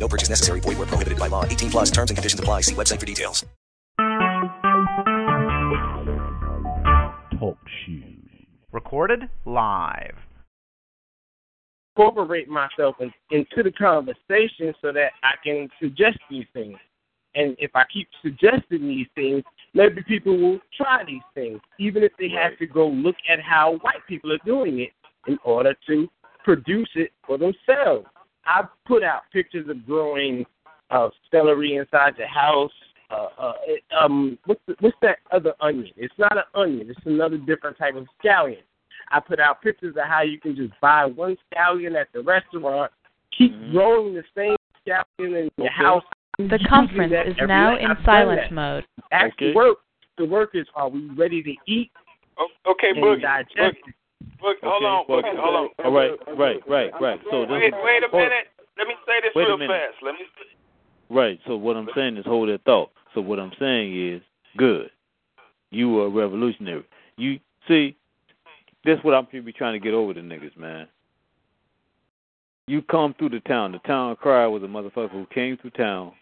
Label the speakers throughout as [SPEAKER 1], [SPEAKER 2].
[SPEAKER 1] No purchase necessary. Void where prohibited by law. 18 plus terms and conditions apply. See website for details.
[SPEAKER 2] Talk shoes. Recorded live.
[SPEAKER 3] incorporate myself in, into the conversation so that I can suggest these things. And if I keep suggesting these things, maybe people will try these things, even if they have to go look at how white people are doing it in order to produce it for themselves. I've put out pictures of growing uh, celery inside the house. Uh, uh, it, um, what's the, what's that other onion? It's not an onion. It's another different type of scallion. I put out pictures of how you can just buy one scallion at the restaurant, keep
[SPEAKER 4] Mm-hmm.
[SPEAKER 3] growing the same scallion in your house.
[SPEAKER 4] The
[SPEAKER 3] Keep
[SPEAKER 4] conference
[SPEAKER 3] using that
[SPEAKER 4] is
[SPEAKER 3] every
[SPEAKER 4] now
[SPEAKER 3] night.
[SPEAKER 4] in
[SPEAKER 3] I've done
[SPEAKER 4] mode.
[SPEAKER 3] Ask
[SPEAKER 5] Okay.
[SPEAKER 3] the work. The work is, are we ready to eat
[SPEAKER 5] Okay,
[SPEAKER 3] and
[SPEAKER 5] Boogie.
[SPEAKER 3] digest?
[SPEAKER 5] Boogie, Boogie, hold on, Boogie, hold on.
[SPEAKER 2] All right, right, right, right. So
[SPEAKER 5] Wait, wait a minute. Let me say this real fast. Let me.
[SPEAKER 2] Right. So what I'm saying is hold that thought. So what I'm saying is good. You are a revolutionary. You see, that's what I'm be trying to get over to niggas, man. You come through the town. The town crier was a motherfucker who came through town.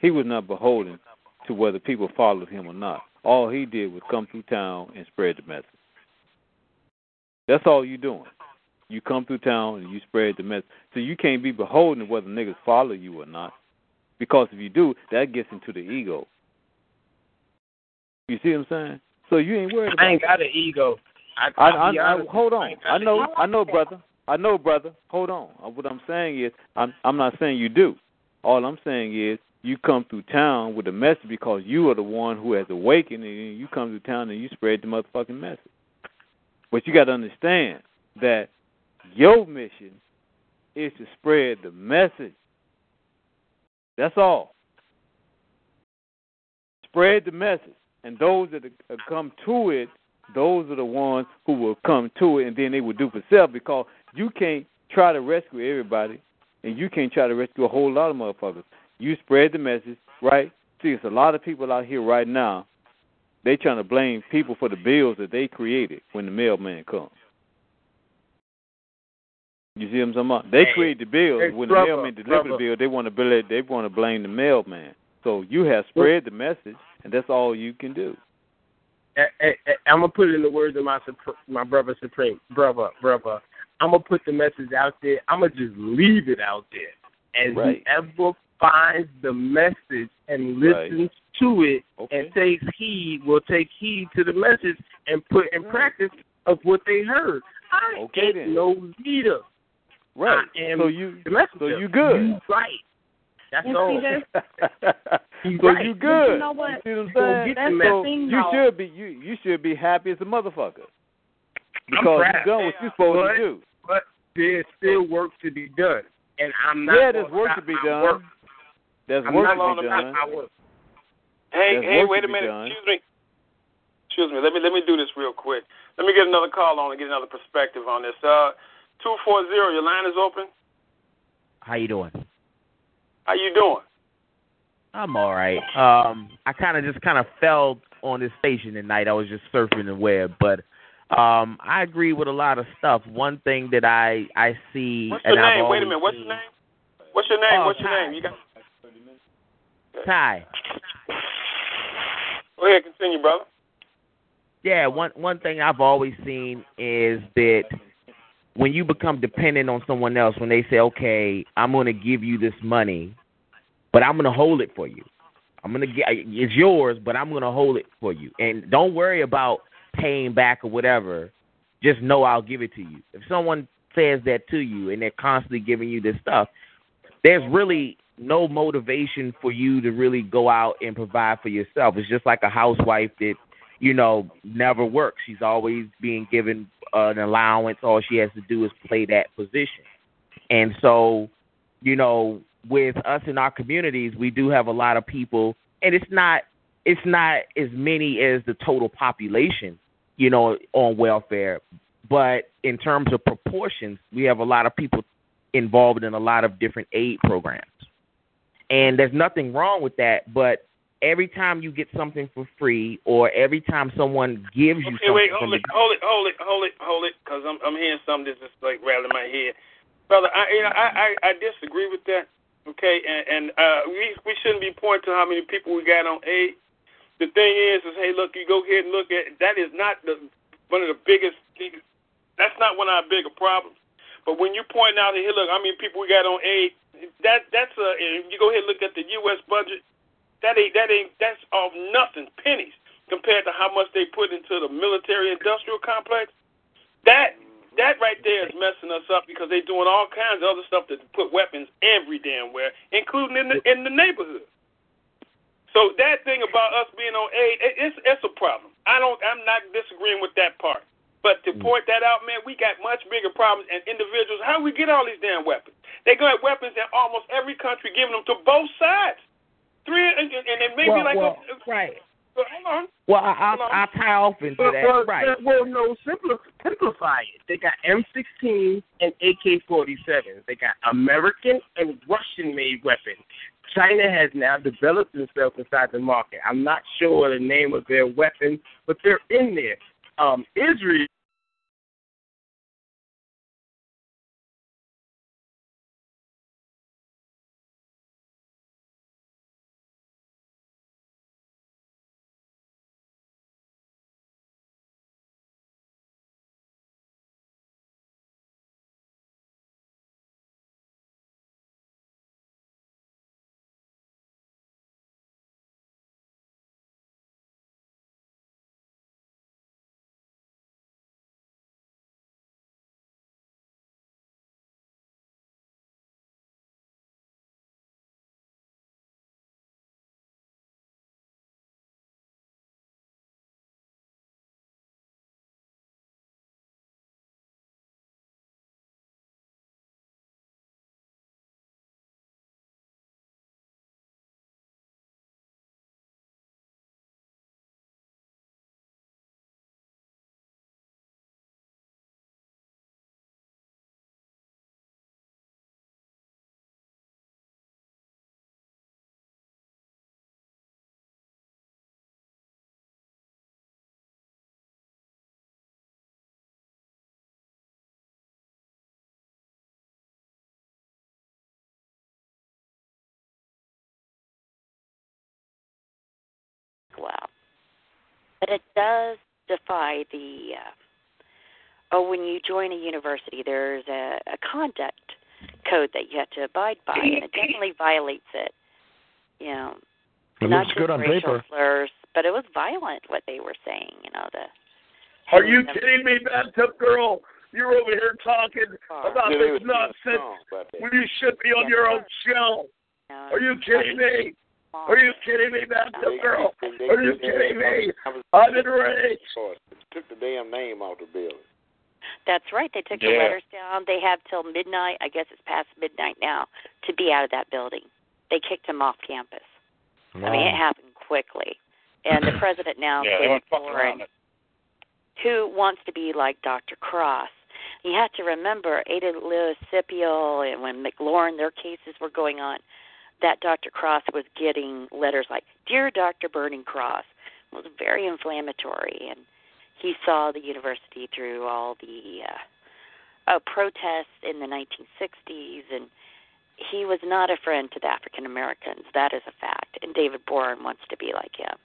[SPEAKER 2] He was not beholden to whether people followed him or not. All he did was come through town and spread the message. That's all you doing. You come through town and you spread the message. So you can't be beholden to whether niggas follow you or not. Because if you do, that gets into the ego. You see what I'm saying? So you ain't worried about
[SPEAKER 3] I ain't got an ego. I,
[SPEAKER 2] I, I, I, hold on. I know. I know, brother. I know, brother. Hold on. Uh, What I'm saying is, I'm I'm not saying you do. All I'm saying is, you come through town with a message because you are the one who has awakened, and you come through town and you spread the motherfucking message. But you got to understand that your mission is to spread the message. That's all. Spread the message, and those that come to it those are the ones who will come to it and then they will do for self because you can't try to rescue everybody and you can't try to rescue a whole lot of motherfuckers. You spread the message, right? See, it's a lot of people out here right now. They trying to blame people for the bills that they created when the mailman comes. You see what I'm talking about? They
[SPEAKER 3] Hey,
[SPEAKER 2] create the bills.
[SPEAKER 3] hey,
[SPEAKER 2] when
[SPEAKER 3] brother,
[SPEAKER 2] the mailman deliver the bill, they want to it, they want to blame the mailman. So you have spread the message, and that's all you can do.
[SPEAKER 3] I'm gonna put it in the words of my my brother supreme, brother, brother. I'm gonna put the message out there. I'm gonna just leave it out there, and
[SPEAKER 2] Right.
[SPEAKER 3] whoever finds the message and listens to it
[SPEAKER 2] Okay.
[SPEAKER 3] and takes heed will take heed to the message and put in practice of what they heard. I
[SPEAKER 2] Okay,
[SPEAKER 3] ain't
[SPEAKER 2] then.
[SPEAKER 3] no leader.
[SPEAKER 2] Right.
[SPEAKER 3] I am
[SPEAKER 2] so you
[SPEAKER 3] the messenger.
[SPEAKER 2] so you good.
[SPEAKER 3] You right. That's
[SPEAKER 6] And
[SPEAKER 3] all.
[SPEAKER 6] see, there's-
[SPEAKER 3] You
[SPEAKER 2] so
[SPEAKER 3] right.
[SPEAKER 2] you
[SPEAKER 6] But
[SPEAKER 2] good.
[SPEAKER 6] you know what?
[SPEAKER 2] see what I'm saying?
[SPEAKER 6] That's
[SPEAKER 3] the
[SPEAKER 6] the
[SPEAKER 2] so
[SPEAKER 6] thing,
[SPEAKER 2] you should be you you should be happy as a motherfucker because
[SPEAKER 3] proud.
[SPEAKER 2] you've done what you're supposed
[SPEAKER 3] But-
[SPEAKER 2] to do.
[SPEAKER 3] but there's still work to be done, and I'm not.
[SPEAKER 2] Yeah, there's work to be
[SPEAKER 3] my
[SPEAKER 2] done.
[SPEAKER 3] Work.
[SPEAKER 2] There's
[SPEAKER 3] I'm
[SPEAKER 2] work
[SPEAKER 3] not
[SPEAKER 2] to
[SPEAKER 3] gonna
[SPEAKER 2] be
[SPEAKER 3] stop
[SPEAKER 2] done.
[SPEAKER 3] My work.
[SPEAKER 5] Hey,
[SPEAKER 2] There's
[SPEAKER 5] hey, wait a minute.
[SPEAKER 2] done.
[SPEAKER 5] Excuse me. Excuse me. Let me let me do this real quick. Let me get another call on and get another perspective on this. Uh, two four zero. Your line is open.
[SPEAKER 7] How you doing?
[SPEAKER 5] How you doing?
[SPEAKER 7] I'm all right. Um, I kind of just kind of fell on this station tonight. I was just surfing the web, but um, I agree with a lot of stuff. One thing that I I see,
[SPEAKER 5] What's
[SPEAKER 7] and
[SPEAKER 5] your
[SPEAKER 7] I've
[SPEAKER 5] name? Wait a minute. What's your name? What's your name?
[SPEAKER 7] Oh,
[SPEAKER 5] What's your
[SPEAKER 7] Ty.
[SPEAKER 5] name? You got.
[SPEAKER 7] Ty.
[SPEAKER 5] Go ahead. Continue, brother.
[SPEAKER 7] Yeah, one one thing I've always seen is that when you become dependent on someone else, when they say, "Okay, I'm going to give you this money, but I'm going to hold it for you. I'm going to get it's yours, but I'm going to hold it for you, and don't worry about paying back or whatever. Just know I'll give it to you." If someone says that to you and they're constantly giving you this stuff, there's really no motivation for you to really go out and provide for yourself. It's just like a housewife that you know, never works. She's always being given an allowance. All she has to do is play that position. And so, you know, with us in our communities, we do have a lot of people, and it's not it's not as many as the total population, you know, on welfare. But in terms of proportions, we have a lot of people involved in a lot of different aid programs. And there's nothing wrong with that, but every time you get something for free or every time someone gives you
[SPEAKER 5] okay,
[SPEAKER 7] something
[SPEAKER 5] wait, hold
[SPEAKER 7] the
[SPEAKER 5] it, hold it, hold it, hold it, hold it, because I'm I'm hearing something that's just like rattling my head, brother. I you know I I, I disagree with that. Okay, and and uh, we we shouldn't be pointing to how many people we got on aid. The thing is, is hey, look, you go ahead and look at that is not the one of the biggest. That's not one of our bigger problems. But when you point out, hey, look, how many people we got on aid, that that's a. And you go ahead and look at the U.S. budget. That ain't that ain't that's all nothing pennies compared to how much they put into the military industrial complex. That that right there is messing us up because they're doing all kinds of other stuff to put weapons every damn where, including in the in the neighborhood. So that thing about us being on aid, it, it's it's a problem. I don't I'm not disagreeing with that part. But to mm. point that out, man, we got much bigger problems and individuals. How we get all these damn weapons? They got weapons in almost every country, giving them to both sides. Three and, and it may
[SPEAKER 7] well,
[SPEAKER 5] be like
[SPEAKER 7] well,
[SPEAKER 5] a,
[SPEAKER 7] right.
[SPEAKER 5] Hold on.
[SPEAKER 7] Well, I, I'll, I'll tie off into
[SPEAKER 3] Well,
[SPEAKER 7] that.
[SPEAKER 3] well,
[SPEAKER 7] right.
[SPEAKER 3] well, no, simpli- simplify it. They got M16 and AK-47s. They got American and Russian-made weapons. China has now developed themselves inside the market. I'm not sure the name of their weapon, but they're in there. Um, Israel
[SPEAKER 4] But it does defy the. Uh, oh, when you join a university, there's a, a conduct code that you have to abide by, and it definitely violates it. You know,
[SPEAKER 6] It
[SPEAKER 4] not
[SPEAKER 6] looks
[SPEAKER 4] just
[SPEAKER 6] good on
[SPEAKER 4] racial
[SPEAKER 6] paper.
[SPEAKER 4] slurs, but it was violent what they were saying. You know, the.
[SPEAKER 8] Are you kidding me, bathtub girl? You're over here talking about this nonsense
[SPEAKER 5] strong
[SPEAKER 8] when you should be on your own show.
[SPEAKER 4] No,
[SPEAKER 8] Are you kidding me? Are you kidding me, bathtub
[SPEAKER 5] They-
[SPEAKER 8] girl?
[SPEAKER 5] they- they-
[SPEAKER 8] Are you kidding me?
[SPEAKER 5] I was-
[SPEAKER 8] I'm enraged.
[SPEAKER 5] Took the damn name off the building.
[SPEAKER 4] That's right. They took the letters down. They have till midnight. I guess it's past midnight now to be out of that building. They kicked him off campus. I mean, it happened quickly. And the president now
[SPEAKER 8] Yeah, they
[SPEAKER 4] David
[SPEAKER 8] went fucking around
[SPEAKER 4] Warren, who wants to be like Dr. Cross. You have to remember Ada Lois Sipuel and when McLaurin, their cases were going on, that Dr. Cross was getting letters like, Dear Dr. Burning Cross. It was very inflammatory. And he saw the university through all the uh, uh, protests in the 1960s, and he was not a friend to the African Americans. That is a fact. And David Boren wants to be like him.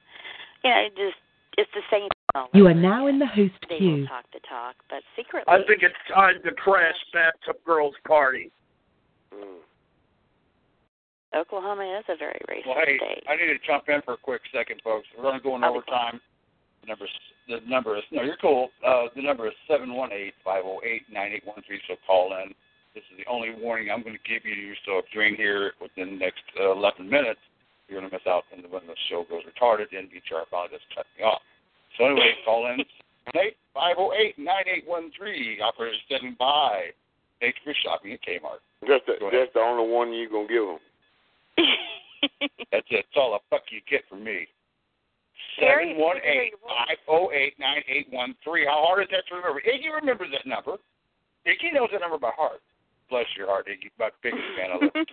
[SPEAKER 4] You know, it just it's the same. all
[SPEAKER 9] You are now in the host
[SPEAKER 4] They
[SPEAKER 9] queue.
[SPEAKER 4] will talk the talk, but secretly,
[SPEAKER 8] I think it's time to crash bathtub girl's party.
[SPEAKER 5] Mm.
[SPEAKER 4] Oklahoma is a very racist
[SPEAKER 6] Well, hey,
[SPEAKER 4] state.
[SPEAKER 6] I need to jump in for a quick second, folks. We're only going
[SPEAKER 4] I'll be
[SPEAKER 6] overtime. The number, the number is no, you're cool. Uh, the number is seven one eight five zero eight nine eight one three. So call in. This is the only warning I'm going to give you. So if you're in here within the next uh, 11 minutes, you're going to miss out when the, when the show goes retarded. And BTR probably just cut me off. So anyway, call in eight five zero eight nine eight one three. Operator standing by. Thanks for shopping at Kmart.
[SPEAKER 5] That's the, that's the only one you're gonna give them.
[SPEAKER 6] That's it. That's all the fuck you get from me. Seven one eight five zero eight nine eight one three. How hard is that to remember? Iggy remembers that number. Iggy knows that number by heart. Bless your heart, Iggy. My biggest fan of it.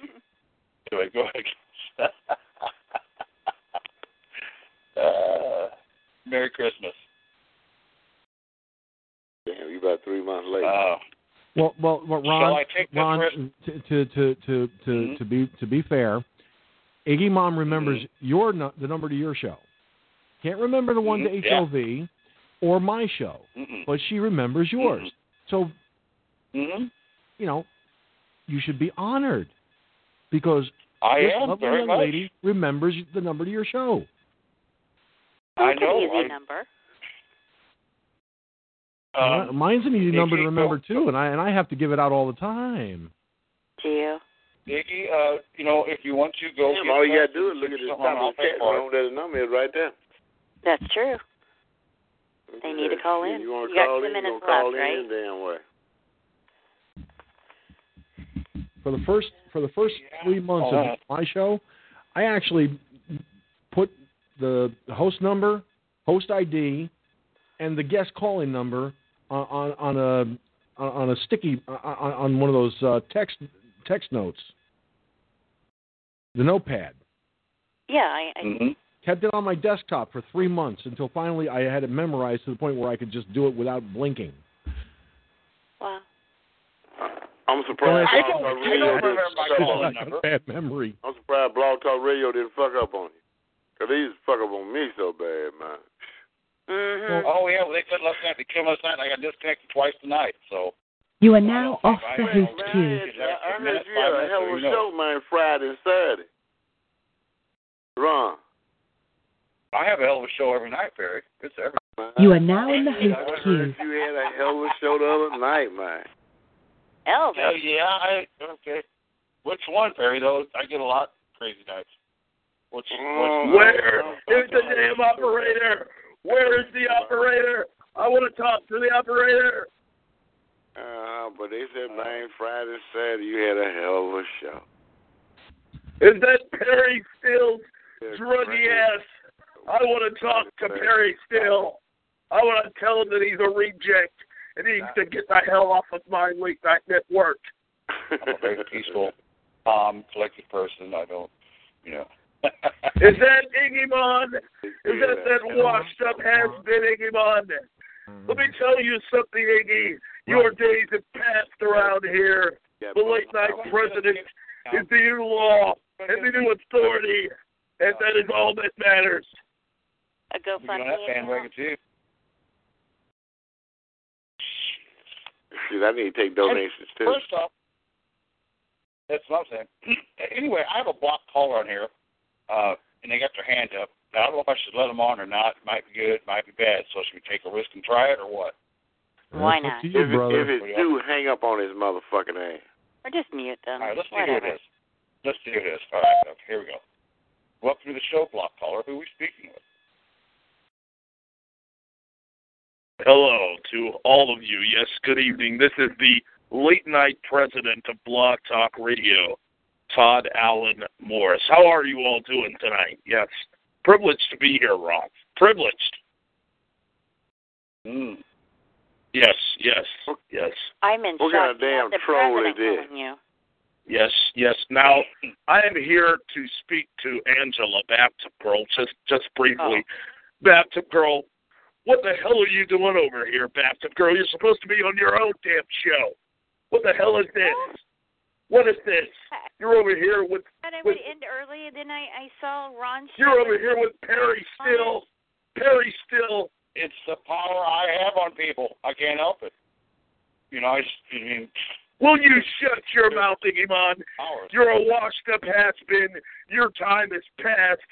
[SPEAKER 6] anyway, go ahead. uh, Merry Christmas.
[SPEAKER 9] Damn, you about three months late.
[SPEAKER 6] Uh,
[SPEAKER 10] Well, well, well
[SPEAKER 6] Shall
[SPEAKER 10] Ron,
[SPEAKER 6] I take this
[SPEAKER 10] Ron,
[SPEAKER 6] risk?
[SPEAKER 10] to to to to to,
[SPEAKER 6] Mhm.
[SPEAKER 10] to be to be fair, Iggy Mom remembers
[SPEAKER 6] Mm-hmm.
[SPEAKER 10] your the number to your show. Can't remember the one
[SPEAKER 6] Mhm,
[SPEAKER 10] to
[SPEAKER 6] yeah.
[SPEAKER 10] HLV or my show,
[SPEAKER 6] mm-mm.
[SPEAKER 10] but she remembers yours. So
[SPEAKER 6] hmm
[SPEAKER 10] you know, you should be honored because
[SPEAKER 6] I
[SPEAKER 10] this
[SPEAKER 6] am
[SPEAKER 10] lovely
[SPEAKER 6] very
[SPEAKER 10] young
[SPEAKER 6] much.
[SPEAKER 10] lady remembers the number to your show.
[SPEAKER 6] I
[SPEAKER 4] That's an
[SPEAKER 6] know.
[SPEAKER 4] easy
[SPEAKER 6] I-
[SPEAKER 4] number.
[SPEAKER 6] Um,
[SPEAKER 10] Mine's an easy number to remember too, and I and I have to give it out all the time.
[SPEAKER 4] Do you?
[SPEAKER 6] Iggy, uh, you know, if you want to go,
[SPEAKER 9] Damn,
[SPEAKER 6] get
[SPEAKER 9] all you gotta do is look at
[SPEAKER 6] and
[SPEAKER 9] the
[SPEAKER 6] something,
[SPEAKER 9] top of the
[SPEAKER 6] pay
[SPEAKER 9] chat
[SPEAKER 6] for it.
[SPEAKER 9] room. There's a number is right there.
[SPEAKER 4] That's true. They need to call in.
[SPEAKER 9] You want
[SPEAKER 4] You
[SPEAKER 9] to
[SPEAKER 4] got
[SPEAKER 9] call
[SPEAKER 4] two
[SPEAKER 9] in?
[SPEAKER 4] minutes
[SPEAKER 9] you gonna call
[SPEAKER 4] left,
[SPEAKER 9] in?
[SPEAKER 4] right?
[SPEAKER 9] Damn way.
[SPEAKER 10] for the first for the first three months
[SPEAKER 6] Uh-huh.
[SPEAKER 10] of my show, I actually put the host number, host ID, and the guest calling number on on, on a on a sticky on, on one of those uh, text text notes, the notepad.
[SPEAKER 4] Yeah, I, I
[SPEAKER 6] Mhm.
[SPEAKER 10] Kept it on my desktop for three months until finally I had it memorized to the point where I could just do it without blinking.
[SPEAKER 4] Wow.
[SPEAKER 9] I'm surprised.
[SPEAKER 10] I
[SPEAKER 9] Blog
[SPEAKER 6] don't- I don't remember my
[SPEAKER 9] fuck up
[SPEAKER 6] calling
[SPEAKER 9] on
[SPEAKER 10] I
[SPEAKER 9] you.
[SPEAKER 10] got
[SPEAKER 6] number.
[SPEAKER 10] bad memory.
[SPEAKER 9] I'm surprised Blog Talk Radio didn't fuck up on you. Cause they used to fuck up on me so bad, man.
[SPEAKER 4] Mm-hmm.
[SPEAKER 6] Oh yeah, well, they said last night they killed last night. I got disconnected twice tonight. So
[SPEAKER 11] You are now off the host queue.
[SPEAKER 9] I I I heard you had a hell of a show, man, Friday and Saturday. Ron.
[SPEAKER 6] I have a hell of a show every night, Barry. It's every.
[SPEAKER 9] man.
[SPEAKER 11] You are now in the
[SPEAKER 9] I
[SPEAKER 11] host
[SPEAKER 9] heard
[SPEAKER 11] queue.
[SPEAKER 9] you had a hell of a show the other night, man.
[SPEAKER 4] Elvis.
[SPEAKER 6] Hell yeah, I okay. Which one, Barry? Though I get a lot crazy nights. Which,
[SPEAKER 9] Oh,
[SPEAKER 6] which mm-hmm.
[SPEAKER 8] Where is the damn operator? Where is the operator? I want to talk to the operator.
[SPEAKER 9] Uh, but they said, man, Friday and Saturday you had a hell of a show.
[SPEAKER 8] Is that Perry Steele's
[SPEAKER 9] Yeah,
[SPEAKER 8] druggy
[SPEAKER 9] Friday-
[SPEAKER 8] ass? I want to talk to Perry Steele. I want to tell him that he's a reject and he needs to get the hell off of my late night network.
[SPEAKER 6] I'm a very peaceful, um, collected person. I don't, you know.
[SPEAKER 8] Is that Iggy Mon? Is that that washed up has been Iggy Mon? Let me tell you something, Iggy. Your days have passed around here. The late night president is the new law and the new authority, and that is all that matters.
[SPEAKER 4] A
[SPEAKER 6] We get on
[SPEAKER 4] GoFundMe.
[SPEAKER 6] that bandwagon too.
[SPEAKER 9] Shit, I need to take donations too.
[SPEAKER 6] First off, that's what I'm saying. anyway, I have a block caller on here, uh, and they got their hand up. Now, I don't know if I should let them on or not. It might be good, might be bad. So should we take a risk and try it or what?
[SPEAKER 4] Why not?
[SPEAKER 10] you,
[SPEAKER 9] If it,
[SPEAKER 10] brother.
[SPEAKER 9] if it do, hang up on his motherfucking ass.
[SPEAKER 4] Or just mute them.
[SPEAKER 6] All right, let's see who
[SPEAKER 4] Whatever.
[SPEAKER 6] it is. Let's see who it is. All right, okay, here we go. Welcome to the show, block caller. Who are we speaking with?
[SPEAKER 8] Hello to all of you. Yes, good evening. This is the late night president of Blog Talk Radio, Todd Allen Morris. How are you all doing tonight? Yes, privileged to be here, Ron. Privileged.
[SPEAKER 6] Mm.
[SPEAKER 8] Yes, yes, yes,
[SPEAKER 4] I'm in
[SPEAKER 9] What
[SPEAKER 4] shock.
[SPEAKER 9] kind of
[SPEAKER 4] You have
[SPEAKER 9] damn
[SPEAKER 4] the
[SPEAKER 9] troll is
[SPEAKER 4] president
[SPEAKER 9] this?
[SPEAKER 4] calling you.
[SPEAKER 8] yes, yes. Now, I am here to speak to Angela Baptist Girl, just just briefly. Oh. Baptist Girl, what the hell are you doing over here, Baptist Girl? You're supposed to be on your own damn show. What the hell is this? What is this? You're over here with
[SPEAKER 4] But I
[SPEAKER 8] with
[SPEAKER 4] would end early, and then I, I saw Ron.
[SPEAKER 8] you're over here with Perry Steele. Perry Steele.
[SPEAKER 6] It's the power I have on people. I can't help it. You know, I just, I mean,
[SPEAKER 8] Will you shut your mouth, Iggy. You're a washed up has been. Your time has passed.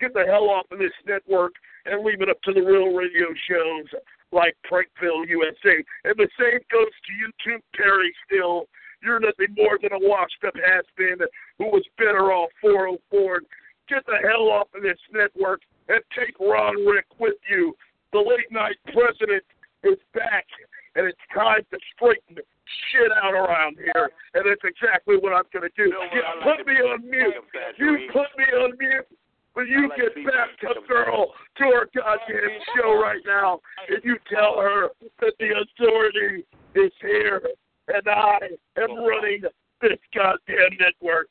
[SPEAKER 8] Get the hell off of this network and leave it up to the real radio shows like Prankville USA. And the same goes to you too, Perry Steele. You're nothing more than a washed up has been who was better off 404. Get the hell off of this network and take Ron Rick with you. The late night president is back, and it's time to straighten shit out around here. And that's exactly what I'm going to do.
[SPEAKER 9] know?
[SPEAKER 8] You
[SPEAKER 9] I like
[SPEAKER 8] put me on mute. You put me on mute. But you
[SPEAKER 9] like
[SPEAKER 8] get back to girl to your goddamn show right now, and you tell her that the authority is here, and I am running this goddamn network.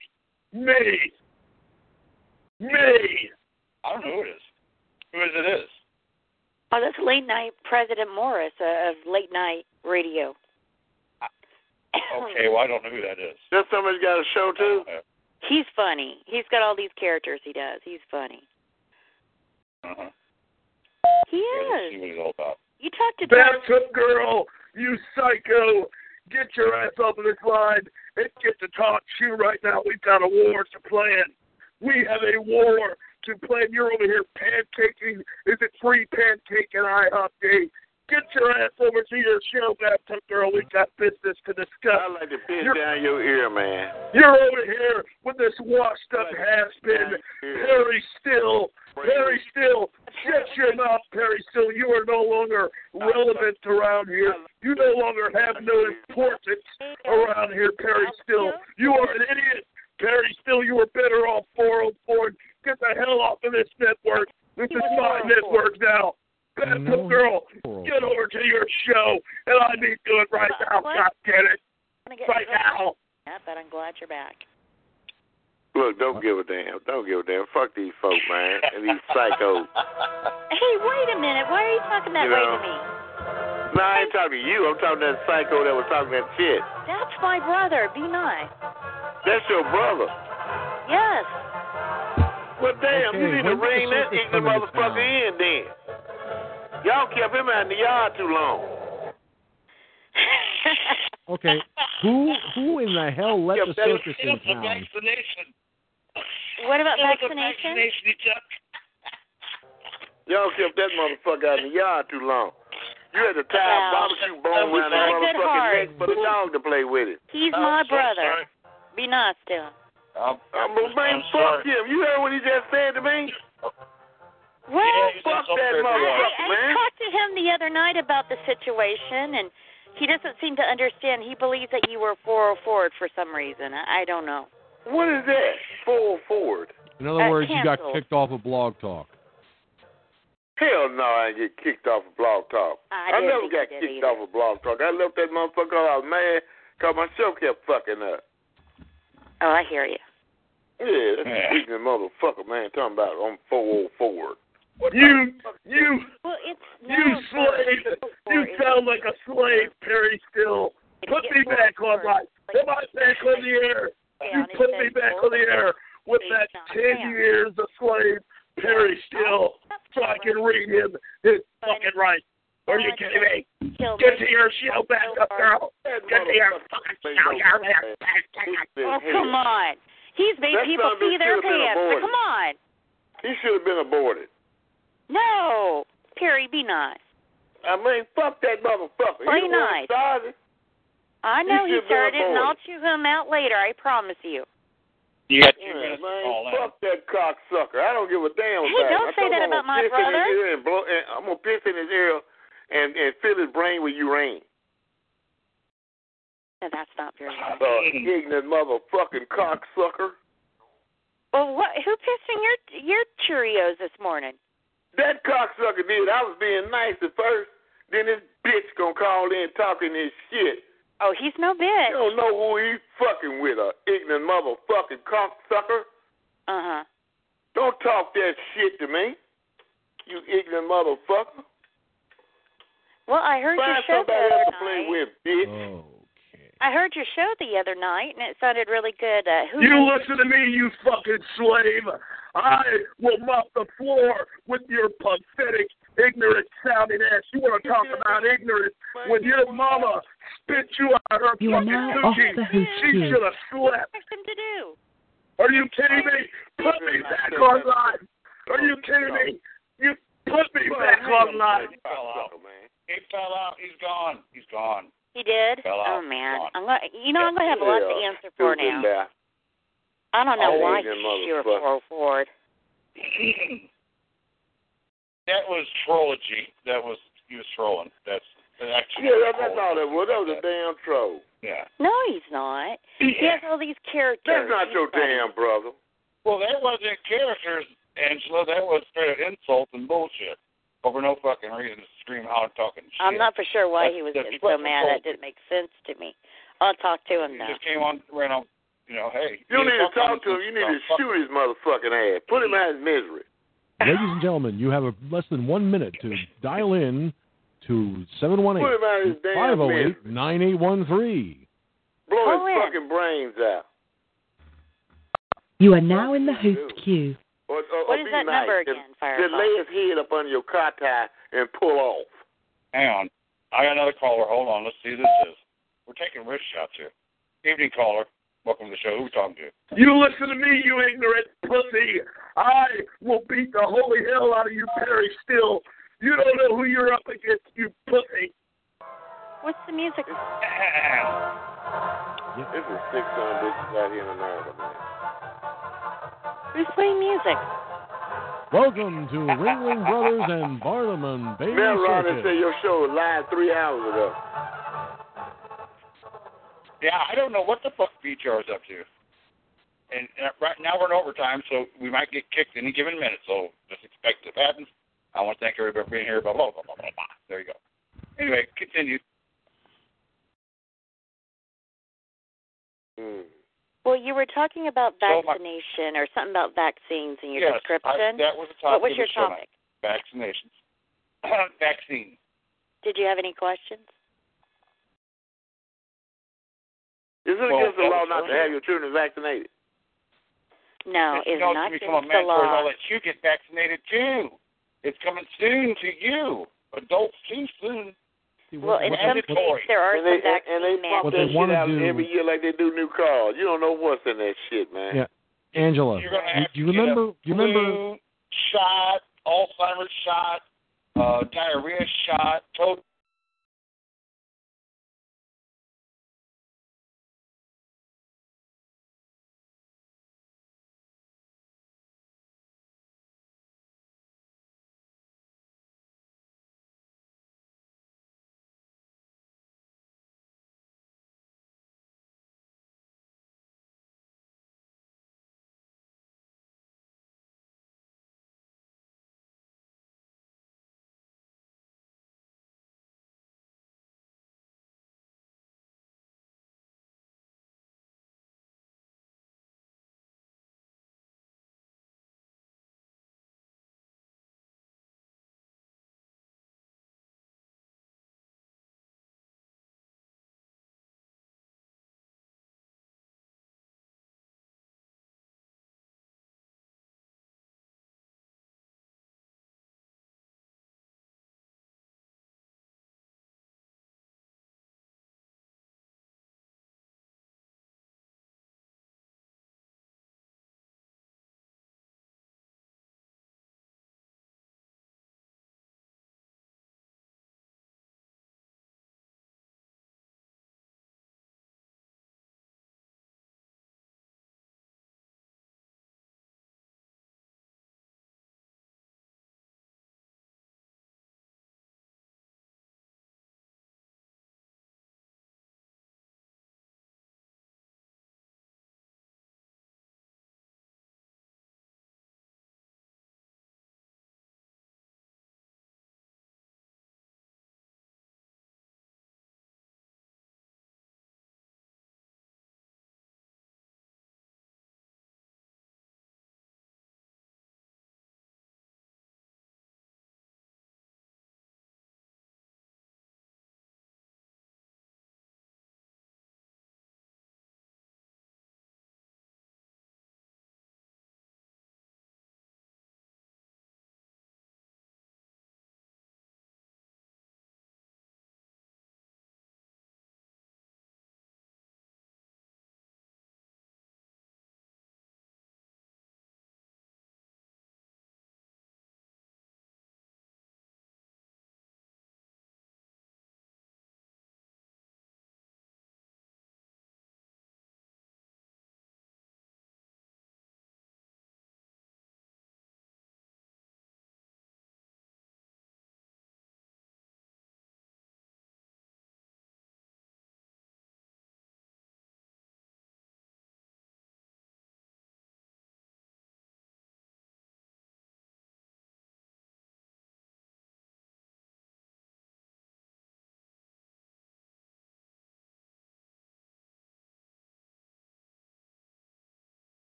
[SPEAKER 8] Me. Me.
[SPEAKER 6] I don't know who it is. Who is it is?
[SPEAKER 4] Oh, that's late night President Morris uh, of late night radio.
[SPEAKER 6] Okay, well I don't know who that is.
[SPEAKER 9] That somebody's got a show too.
[SPEAKER 4] He's funny. He's got all these characters he does. He's funny.
[SPEAKER 6] Uh-huh.
[SPEAKER 4] He
[SPEAKER 6] Yeah, let's see
[SPEAKER 4] is.
[SPEAKER 6] what he's all about.
[SPEAKER 4] You talk to George.
[SPEAKER 8] Bathtub girl, you psycho. Get your ass off of this line and get to talk shoe right now. We've got a war to plan. We have a war to plan. You're over here pancaking. Is it free pancake and IHOP day? Get your ass over to your show, Bathtub girl. We've got business to discuss.
[SPEAKER 9] I like to piss
[SPEAKER 8] You're-
[SPEAKER 9] down your ear, man.
[SPEAKER 8] You're over here with this washed up has-been Perry Steele. Perry Steele, shut your mouth, Perry Steele. You are no longer relevant around here. You no longer have no importance around here, Perry Steele. You are an idiot, Perry Steele. You are better off 404. Get the hell off of this network. This is my network now. Bathtub girl, get over to your show, and I need to do it right now.
[SPEAKER 4] What?
[SPEAKER 8] God damn it.
[SPEAKER 4] I'm gonna get
[SPEAKER 8] Right now.
[SPEAKER 4] Yeah, but I'm glad you're back.
[SPEAKER 9] Look, don't give a damn. Don't give a damn. Fuck these folk, man, and these psychos.
[SPEAKER 4] Hey, wait a minute. Why are you talking that
[SPEAKER 9] You
[SPEAKER 4] way
[SPEAKER 9] know.
[SPEAKER 4] to me?
[SPEAKER 9] No, I ain't talking to you. I'm talking to that psycho that was talking that shit.
[SPEAKER 4] That's my brother. Be nice.
[SPEAKER 9] That's your brother.
[SPEAKER 4] Yes.
[SPEAKER 9] Well, damn, you need to
[SPEAKER 10] when did
[SPEAKER 9] ring that ignorant motherfucker
[SPEAKER 10] town?
[SPEAKER 9] in then. Y'all kept him out in the yard too long.
[SPEAKER 10] Okay, who who in the hell let
[SPEAKER 9] Yeah,
[SPEAKER 10] the circus
[SPEAKER 6] It
[SPEAKER 10] in
[SPEAKER 6] was the
[SPEAKER 10] town?
[SPEAKER 6] vaccination.
[SPEAKER 4] What about
[SPEAKER 6] It was the
[SPEAKER 4] vaccination?
[SPEAKER 6] vaccination he took.
[SPEAKER 9] Y'all kept that motherfucker out in the yard too long. You had to tie a
[SPEAKER 4] Wow.
[SPEAKER 9] barbecue bone
[SPEAKER 4] He's
[SPEAKER 9] around that motherfucking
[SPEAKER 4] heart.
[SPEAKER 9] neck for the dog to play with it.
[SPEAKER 4] He's
[SPEAKER 6] I'm
[SPEAKER 4] my
[SPEAKER 6] so
[SPEAKER 4] brother.
[SPEAKER 6] sorry.
[SPEAKER 4] Be nice to him.
[SPEAKER 6] I'm,
[SPEAKER 9] I'm gonna man,
[SPEAKER 6] I'm
[SPEAKER 9] fuck
[SPEAKER 6] sorry.
[SPEAKER 9] him. You heard what he just said to me?
[SPEAKER 4] Well,
[SPEAKER 6] Yeah, he's
[SPEAKER 9] fuck
[SPEAKER 6] so
[SPEAKER 9] that
[SPEAKER 6] fair to
[SPEAKER 4] I,
[SPEAKER 9] motherfucker,
[SPEAKER 4] I
[SPEAKER 9] man.
[SPEAKER 4] talked to him the other night about the situation, and he doesn't seem to understand. He believes that you were 404 for some reason. I, I don't know.
[SPEAKER 9] What is that? Full forward.
[SPEAKER 10] In other
[SPEAKER 4] Uh,
[SPEAKER 10] words, you got kicked off of Blog Talk.
[SPEAKER 9] Hell no, I ain't get kicked off of Blog Talk.
[SPEAKER 4] I
[SPEAKER 9] I, never
[SPEAKER 4] think
[SPEAKER 9] got kicked
[SPEAKER 4] either.
[SPEAKER 9] off of Blog Talk. I left that motherfucker I was mad because my show kept fucking up.
[SPEAKER 4] Oh, I hear you.
[SPEAKER 9] Yeah, that's
[SPEAKER 6] Yeah.
[SPEAKER 9] a ignorant motherfucker, man, talking about I'm 404.
[SPEAKER 8] You, you,
[SPEAKER 4] Well,
[SPEAKER 8] You slave! You sound like a slave, Perry Steele. Put me back on my, put my back on the air. You put me back on the air with that ten years a slave, Perry Steele, so I can read him his fucking rights. Are you kidding me? Get to your show back up, girl. Get to your fucking show.
[SPEAKER 4] Oh, come on. He's made
[SPEAKER 9] That
[SPEAKER 4] people
[SPEAKER 9] son
[SPEAKER 4] pee their
[SPEAKER 9] should
[SPEAKER 4] pants. Come on.
[SPEAKER 9] He should have been aborted.
[SPEAKER 4] No. Perry, be nice.
[SPEAKER 9] I mean, fuck that motherfucker.
[SPEAKER 4] Play
[SPEAKER 9] he
[SPEAKER 4] nice.
[SPEAKER 9] started.
[SPEAKER 4] I know
[SPEAKER 9] He
[SPEAKER 4] he started, and I'll chew him out later. I promise you.
[SPEAKER 6] You got two
[SPEAKER 9] Yeah,
[SPEAKER 6] minutes to
[SPEAKER 9] man,
[SPEAKER 6] call in.
[SPEAKER 9] fuck that cocksucker. I don't give a damn
[SPEAKER 4] Hey,
[SPEAKER 9] about him.
[SPEAKER 4] don't
[SPEAKER 9] I
[SPEAKER 4] say
[SPEAKER 9] told
[SPEAKER 4] that
[SPEAKER 9] him I'm
[SPEAKER 4] about my
[SPEAKER 9] gonna piss in
[SPEAKER 4] brother.
[SPEAKER 9] his ear and blow, and I'm gonna piss in his ear and and fill his brain with urine.
[SPEAKER 4] No, that's not very nice.
[SPEAKER 9] Uh, ignorant motherfucking cocksucker.
[SPEAKER 4] Well, what? Who pissed in your your Cheerios this morning?
[SPEAKER 9] That cocksucker did. I was being nice at first. Then this bitch gonna call in talking his shit.
[SPEAKER 4] Oh, he's no bitch.
[SPEAKER 9] You don't know who he's fucking with, a ignorant motherfucking cocksucker.
[SPEAKER 4] Uh huh.
[SPEAKER 9] Don't talk that shit to me. You ignorant motherfucker.
[SPEAKER 4] Well, I heard
[SPEAKER 9] Find
[SPEAKER 4] your show the other
[SPEAKER 9] else to play
[SPEAKER 4] night.
[SPEAKER 9] with, bitch.
[SPEAKER 4] I heard your show the other night, and it sounded really good. Uh, who
[SPEAKER 8] You
[SPEAKER 4] made-
[SPEAKER 8] listen to me, you fucking slave. I will mop the floor with your pathetic, ignorant sounding ass. You want to talk about ignorance when your mama spit you out of her
[SPEAKER 11] You are
[SPEAKER 8] fucking
[SPEAKER 11] now
[SPEAKER 8] coochie.
[SPEAKER 11] the host
[SPEAKER 8] She
[SPEAKER 11] queue.
[SPEAKER 8] should have slept.
[SPEAKER 4] expect him to do?
[SPEAKER 8] Are you kidding me? Put me back online. Are you kidding me? You put me back online.
[SPEAKER 6] He fell out. He fell out. He's gone. He's gone.
[SPEAKER 4] He did.
[SPEAKER 6] Fell
[SPEAKER 4] Oh
[SPEAKER 6] out.
[SPEAKER 4] man, I'm gonna, You know, I'm going to have a lot to answer for
[SPEAKER 9] stupid
[SPEAKER 4] now.
[SPEAKER 9] Guy.
[SPEAKER 4] I don't know why
[SPEAKER 9] ignorant
[SPEAKER 4] you were
[SPEAKER 9] motherfucker.
[SPEAKER 4] 404.
[SPEAKER 6] that was trollogy. That was he was trolling. That's actually.
[SPEAKER 9] Yeah, that, that's all that was. That was a damn troll.
[SPEAKER 6] Yeah.
[SPEAKER 4] No, he's not. He has all these characters.
[SPEAKER 9] That's not
[SPEAKER 4] He's
[SPEAKER 9] your
[SPEAKER 4] funny.
[SPEAKER 9] damn brother.
[SPEAKER 6] Well, that wasn't characters. Angela, that was straight up insult and bullshit. Over no fucking reason to scream out and talking shit.
[SPEAKER 4] I'm not for sure why
[SPEAKER 6] That's-
[SPEAKER 4] he was getting so mad. That didn't make sense to me. I'll talk to him
[SPEAKER 6] He
[SPEAKER 4] now.
[SPEAKER 6] just came on, ran on, you know, hey.
[SPEAKER 9] You don't need to talk to him. You need to shoot his motherfucking ass. Put him out of his misery.
[SPEAKER 10] Ladies and gentlemen, you have a, less than one minute to dial in to
[SPEAKER 9] Put him out of his damn misery.
[SPEAKER 10] 718-9813.
[SPEAKER 9] Blow his fucking brains out.
[SPEAKER 11] You are now in the host queue.
[SPEAKER 9] Or, or,
[SPEAKER 4] What
[SPEAKER 9] or
[SPEAKER 4] is that
[SPEAKER 9] nice.
[SPEAKER 4] number
[SPEAKER 9] Just-
[SPEAKER 4] again,
[SPEAKER 9] Just
[SPEAKER 4] Firefox?
[SPEAKER 9] lay his head up under your car tire and pull off.
[SPEAKER 6] Hang on. I got another caller. Hold on. Let's see who this is. We're taking wrist shots here. Evening caller. Welcome to the show. Who we talking to?
[SPEAKER 8] You You listen to me, you ignorant pussy. I will beat the holy hell out of you, Perry Steele. You don't know who you're up against, you pussy.
[SPEAKER 4] What's the music?
[SPEAKER 9] This is six son bitches out here in America, man.
[SPEAKER 4] Who's playing music?
[SPEAKER 10] Welcome to Ringling Brothers and Barnum Baby
[SPEAKER 9] Mel Ron
[SPEAKER 10] Circus.
[SPEAKER 9] said your show was live three hours ago.
[SPEAKER 6] Yeah, I don't know what the fuck BTR is up to. And uh, right now we're in overtime, so we might get kicked any given minute. So just expect it happens. I want to thank everybody for being here. Blah blah blah blah blah. blah. There you go. Anyway, continue.
[SPEAKER 9] Hmm.
[SPEAKER 4] Well, you were talking about
[SPEAKER 6] So my-
[SPEAKER 4] vaccination or something about vaccines in your
[SPEAKER 6] yes, I,
[SPEAKER 4] description.
[SPEAKER 6] that was the topic
[SPEAKER 4] what was your topic?
[SPEAKER 6] Night. Vaccinations. Vaccine.
[SPEAKER 4] Did you have any questions?
[SPEAKER 9] Is it
[SPEAKER 6] Well,
[SPEAKER 9] against the law not to have your children vaccinated?
[SPEAKER 4] No,
[SPEAKER 6] It's
[SPEAKER 4] it's not
[SPEAKER 6] to a
[SPEAKER 4] against the
[SPEAKER 6] mandatory law
[SPEAKER 4] law.
[SPEAKER 6] that you get vaccinated too. It's coming soon to you. Adults too soon.
[SPEAKER 4] Well, in some
[SPEAKER 10] what-
[SPEAKER 4] states there are
[SPEAKER 9] and they,
[SPEAKER 4] some vaccine
[SPEAKER 9] and they pump
[SPEAKER 10] What
[SPEAKER 9] that
[SPEAKER 10] they
[SPEAKER 9] shit out
[SPEAKER 10] do-
[SPEAKER 9] every year like they do new cars. You don't know what's in that shit, man.
[SPEAKER 10] Yeah. Angela,
[SPEAKER 6] You're going to have
[SPEAKER 10] you
[SPEAKER 6] to get
[SPEAKER 10] remember?
[SPEAKER 6] a
[SPEAKER 10] You remember?
[SPEAKER 6] flu shot, Alzheimer's shot, uh, diarrhea shot, toe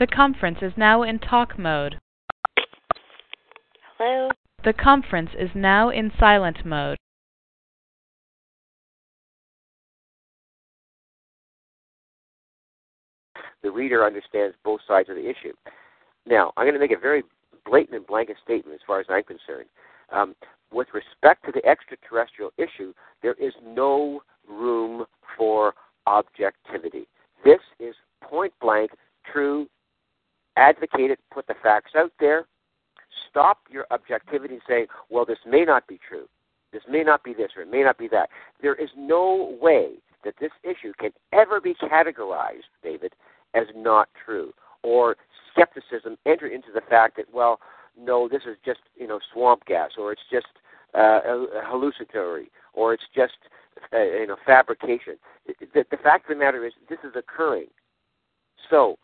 [SPEAKER 12] The conference is now in talk mode.
[SPEAKER 4] Hello?
[SPEAKER 12] The conference is now in silent mode.
[SPEAKER 13] the reader understands both sides of the issue. Now, I'm going to make a very blatant and blanket statement as far as I'm concerned. Um, with respect to the extraterrestrial issue, there is no room for objectivity. This is point blank true. Advocate it, put the facts out there. Stop your objectivity and say, well, this may not be true. This may not be this or it may not be that. There is no way that this issue can ever be categorized, David, as not true, or skepticism enter into the fact that well, no, this is just you know swamp gas, or it's just uh, hallucinatory, or it's just uh, you know fabrication. The, the fact of the matter is, this is occurring. So,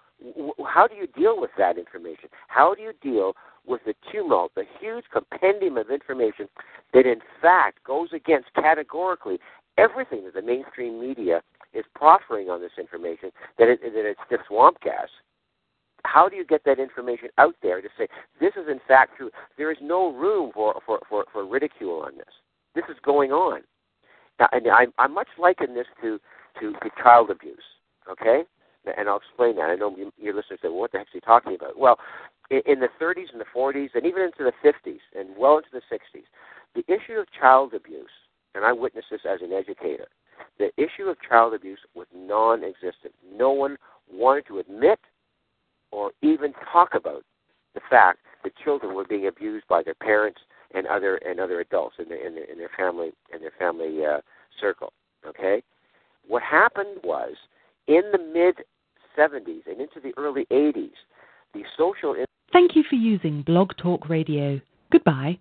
[SPEAKER 13] how do you deal with that information? How do you deal with the tumult, the huge compendium of information that, in fact, goes against categorically everything that the mainstream media is proffering on this information that, it, that it's the swamp gas. How do you get that information out there to say this is in fact true? There is no room for, for, for, for ridicule on this. This is going on. Now, and I, I much liken this to, to, to child abuse, okay? And I'll explain that. I know your listeners say, well, what the heck is he talking about? Well, in, in the 30s and the 40s, and even into the 50s, and well into the 60s, the issue of child abuse, and I witnessed this as an educator, the issue of child abuse was non existent. No one wanted to admit or even talk about the fact that children were being abused by their parents and other and other adults in their in their, in their family in their family uh, circle. Okay, what happened was in the mid 70s and into the early 80s, the social.
[SPEAKER 11] Thank you for using Blog Talk Radio. Goodbye.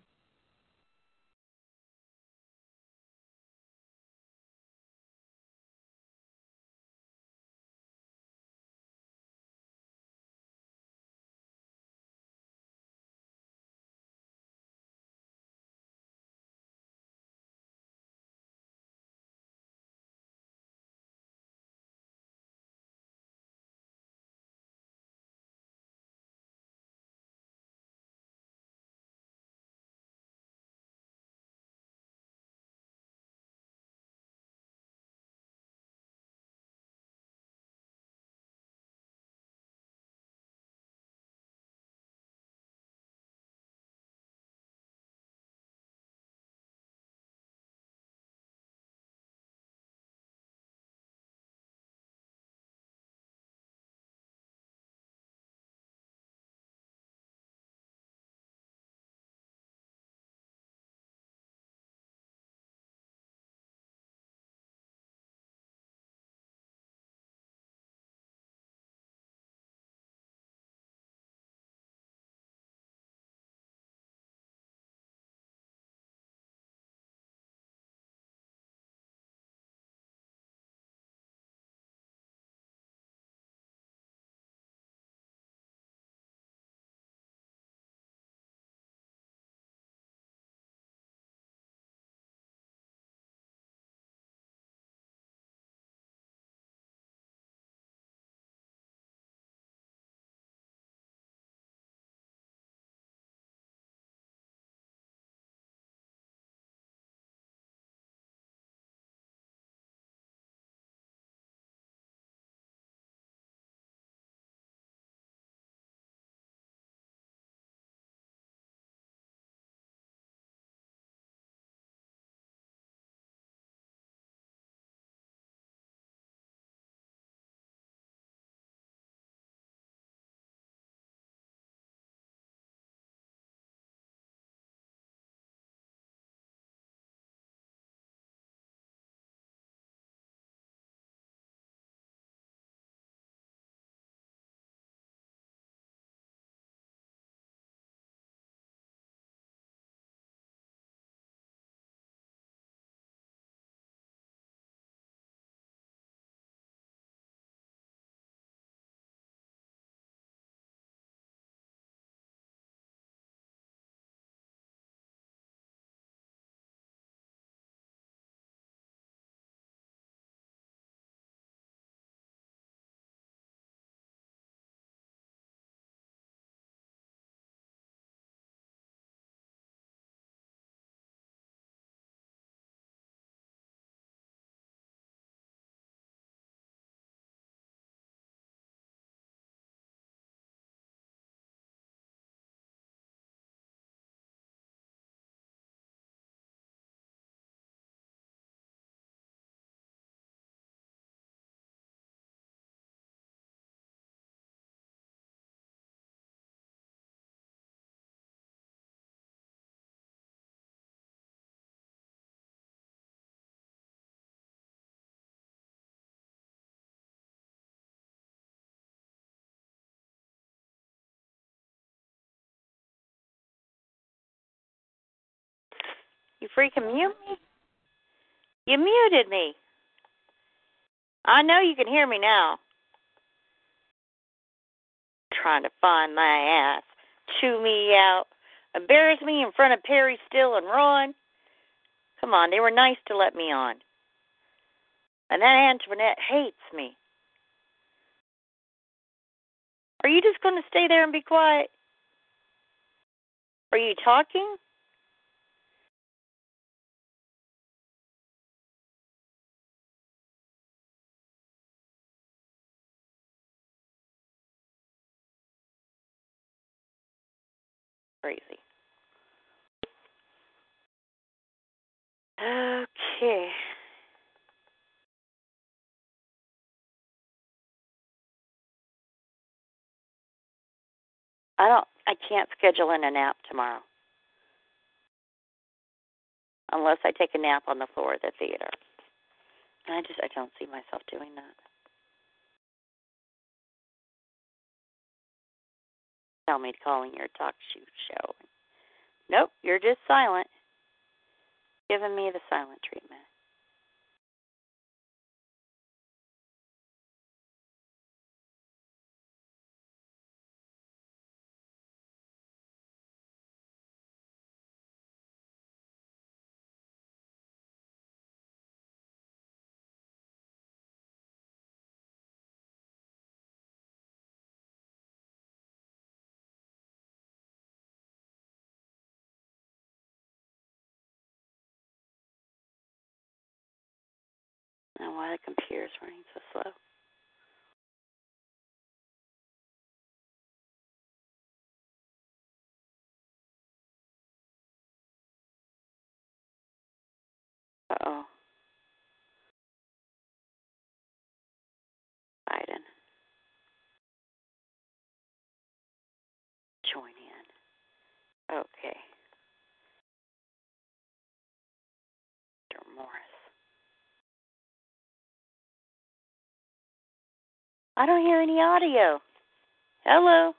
[SPEAKER 4] You freaking mute me? You muted me. I know you can hear me now. Trying to find my ass, chew me out, embarrass me in front of Perry Steele and Ron. Come on, they were nice to let me on. And that Antoinette hates me. Are you just going to stay there and be quiet? Are you talking? Crazy. Okay. I don't I can't schedule in a nap tomorrow. Unless I take a nap on the floor of the theater. And I just I don't see myself doing that. Tell me calling your talk show. Nope, you're just silent. Giving me the silent treatment. Why the computer's running so slow. Uh oh. Biden. Join in. Okay. Mr. Morris. I don't hear any audio. Hello.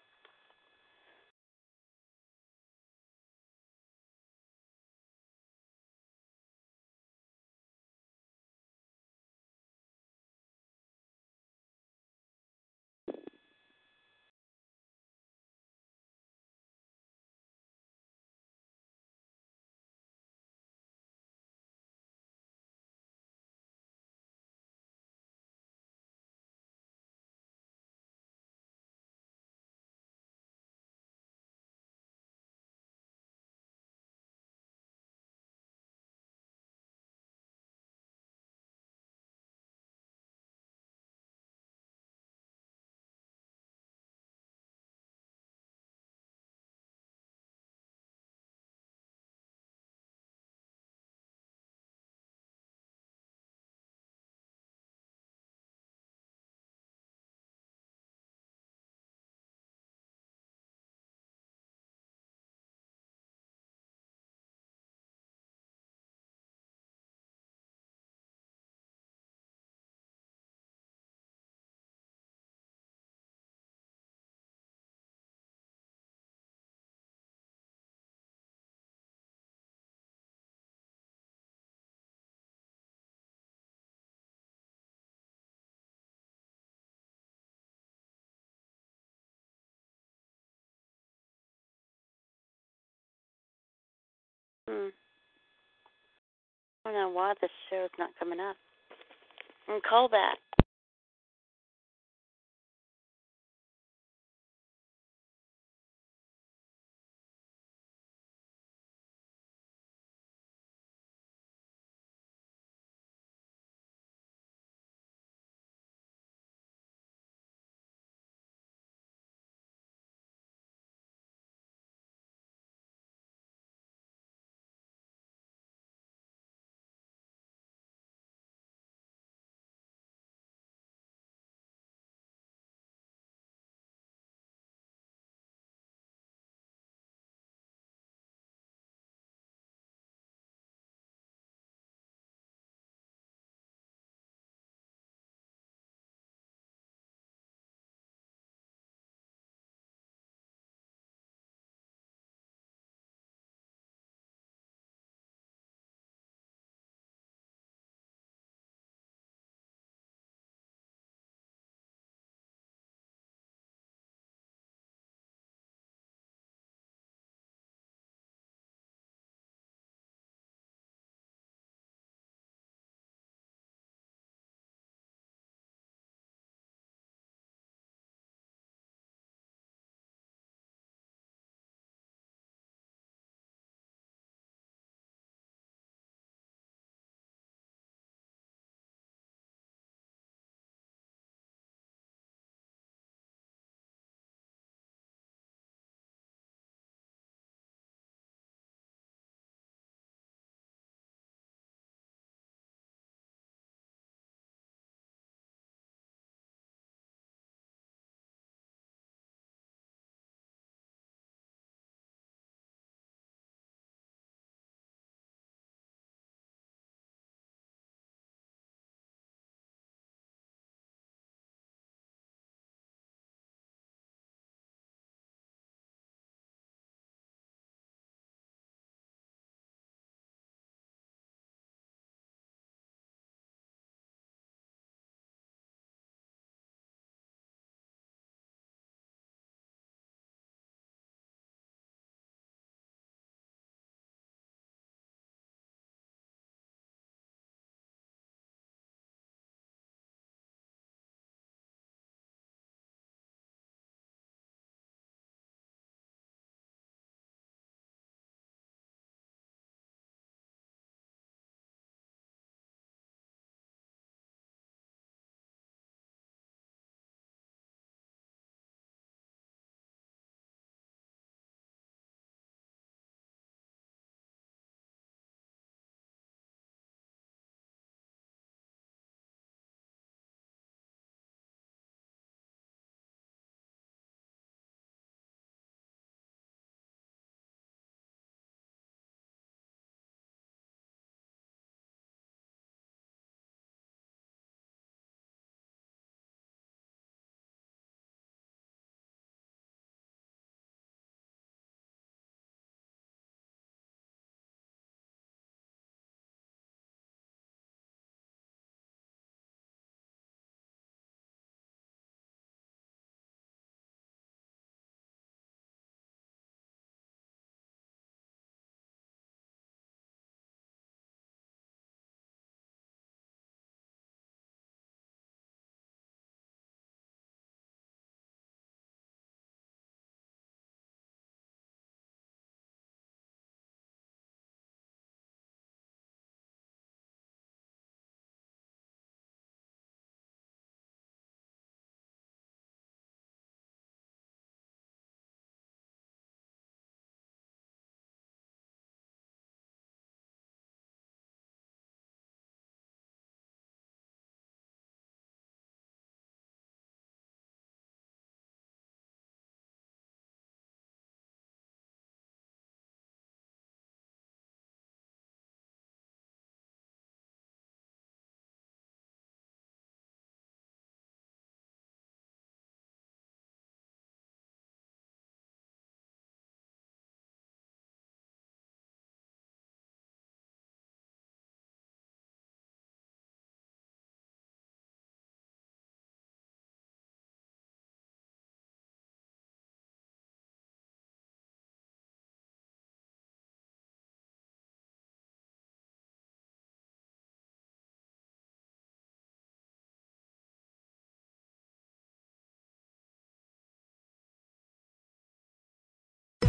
[SPEAKER 4] Hmm. I don't know why this show's not coming up. And call back.